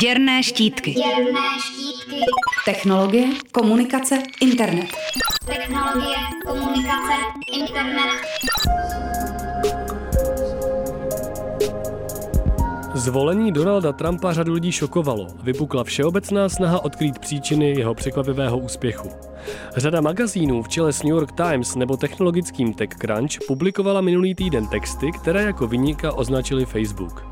Děrné štítky. Děrné štítky. Technologie, komunikace, internet. Technologie, komunikace, internet. Zvolení Donalda Trumpa řadu lidí šokovalo. Vypukla všeobecná snaha odkrýt příčiny jeho překvapivého úspěchu. Řada magazínů v čele s New York Times nebo technologickým TechCrunch publikovala minulý týden texty, které jako vyníka označili Facebook.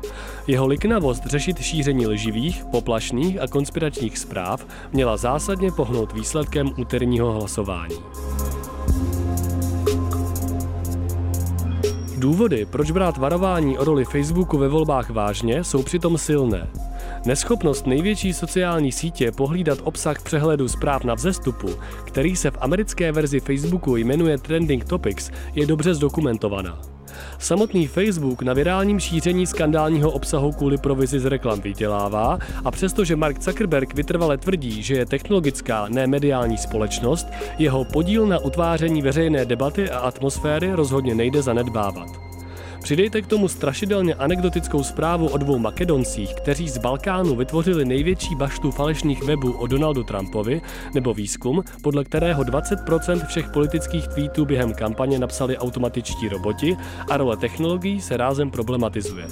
Jeho liknavost řešit šíření lživých, poplašných a konspiračních zpráv měla zásadně pohnout výsledkem úterního hlasování. Důvody, proč brát varování o roli Facebooku ve volbách vážně, jsou přitom silné. Neschopnost největší sociální sítě pohlídat obsah přehledu zpráv na vzestupu, který se v americké verzi Facebooku jmenuje Trending Topics, je dobře zdokumentovaná. Samotný Facebook na virálním šíření skandálního obsahu kvůli provizi z reklam vydělává a přestože Mark Zuckerberg vytrvale tvrdí, že je technologická, ne mediální společnost, jeho podíl na utváření veřejné debaty a atmosféry rozhodně nejde zanedbávat. Přidejte k tomu strašidelně anekdotickou zprávu o dvou Makedoncích, kteří z Balkánu vytvořili největší baštu falešných webů o Donaldu Trumpovi, nebo výzkum, podle kterého 20% všech politických tweetů během kampaně napsali automatičtí roboti a role technologií se rázem problematizuje.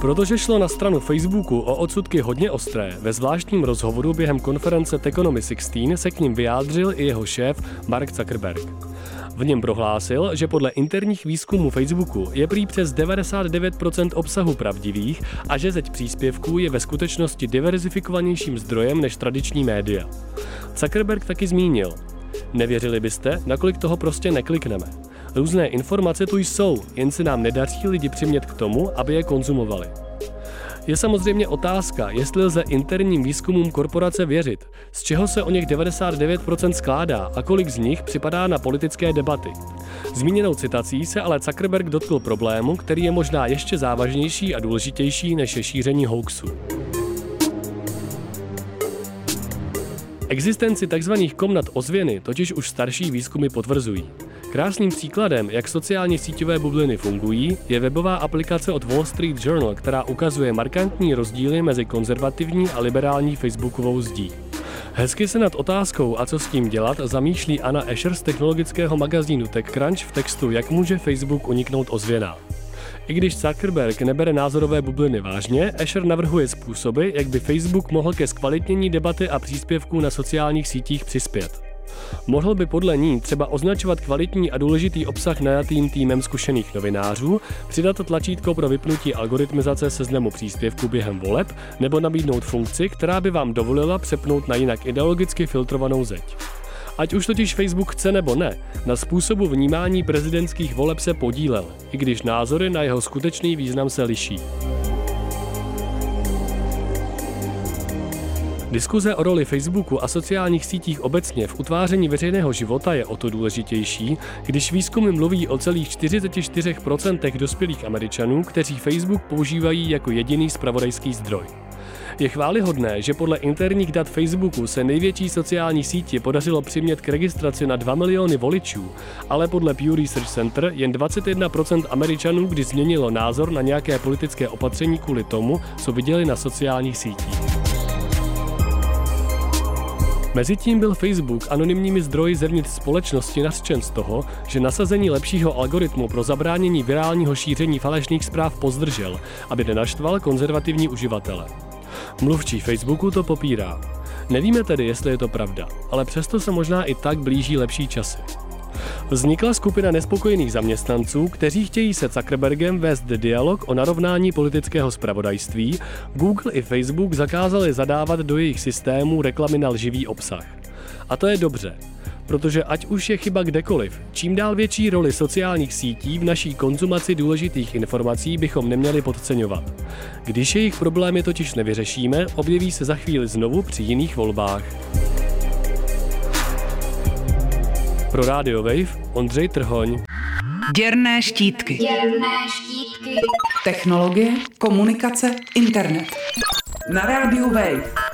Protože šlo na stranu Facebooku o odsudky hodně ostré, ve zvláštním rozhovoru během konference Techonomy 16 se k ním vyjádřil i jeho šéf Mark Zuckerberg. V něm prohlásil, že podle interních výzkumů Facebooku je prý přes 99% obsahu pravdivých a že zeď příspěvků je ve skutečnosti diverzifikovanějším zdrojem než tradiční média. Zuckerberg taky zmínil, Nevěřili byste, nakolik toho prostě neklikneme. Různé informace tu jsou, jen se nám nedaří lidi přimět k tomu, aby je konzumovali. Je samozřejmě otázka, jestli lze interním výzkumům korporace věřit, z čeho se o něch 99% skládá a kolik z nich připadá na politické debaty. Zmíněnou citací se ale Zuckerberg dotkl problému, který je možná ještě závažnější a důležitější než je šíření hoaxu. Existenci tzv. komnat ozvěny totiž už starší výzkumy potvrzují. Krásným příkladem, jak sociálně síťové bubliny fungují, je webová aplikace od Wall Street Journal, která ukazuje markantní rozdíly mezi konzervativní a liberální facebookovou zdí. Hezky se nad otázkou a co s tím dělat zamýšlí Anna Escher z technologického magazínu TechCrunch v textu Jak může Facebook uniknout ozvěna. I když Zuckerberg nebere názorové bubliny vážně, Asher navrhuje způsoby, jak by Facebook mohl ke zkvalitnění debaty a příspěvků na sociálních sítích přispět. Mohl by podle ní třeba označovat kvalitní a důležitý obsah najatým týmem zkušených novinářů, přidat tlačítko pro vypnutí algoritmizace seznamu příspěvků během voleb nebo nabídnout funkci, která by vám dovolila přepnout na jinak ideologicky filtrovanou zeď. Ať už totiž Facebook chce nebo ne, na způsobu vnímání prezidentských voleb se podílel, i když názory na jeho skutečný význam se liší. Diskuze o roli Facebooku a sociálních sítích obecně v utváření veřejného života je o to důležitější, když výzkumy mluví o celých 44% dospělých Američanů, kteří Facebook používají jako jediný spravodajský zdroj. Je chválihodné, že podle interních dat Facebooku se největší sociální síti podařilo přimět k registraci na 2 miliony voličů, ale podle Pew Research Center jen 21% Američanů kdy změnilo názor na nějaké politické opatření kvůli tomu, co viděli na sociálních sítích. Mezitím byl Facebook anonymními zdroji zevnitř společnosti nařčen z toho, že nasazení lepšího algoritmu pro zabránění virálního šíření falešných zpráv pozdržel, aby nenaštval konzervativní uživatele. Mluvčí Facebooku to popírá. Nevíme tedy, jestli je to pravda, ale přesto se možná i tak blíží lepší časy. Vznikla skupina nespokojených zaměstnanců, kteří chtějí se Zuckerbergem vést dialog o narovnání politického spravodajství. Google i Facebook zakázali zadávat do jejich systémů reklamy na lživý obsah. A to je dobře, protože ať už je chyba kdekoliv, čím dál větší roli sociálních sítí v naší konzumaci důležitých informací bychom neměli podceňovat. Když jejich problémy totiž nevyřešíme, objeví se za chvíli znovu při jiných volbách. Pro Radio Wave Ondřej Trhoň. Děrné štítky. Děrné štítky. Technologie, komunikace, internet. Na rádiu Wave.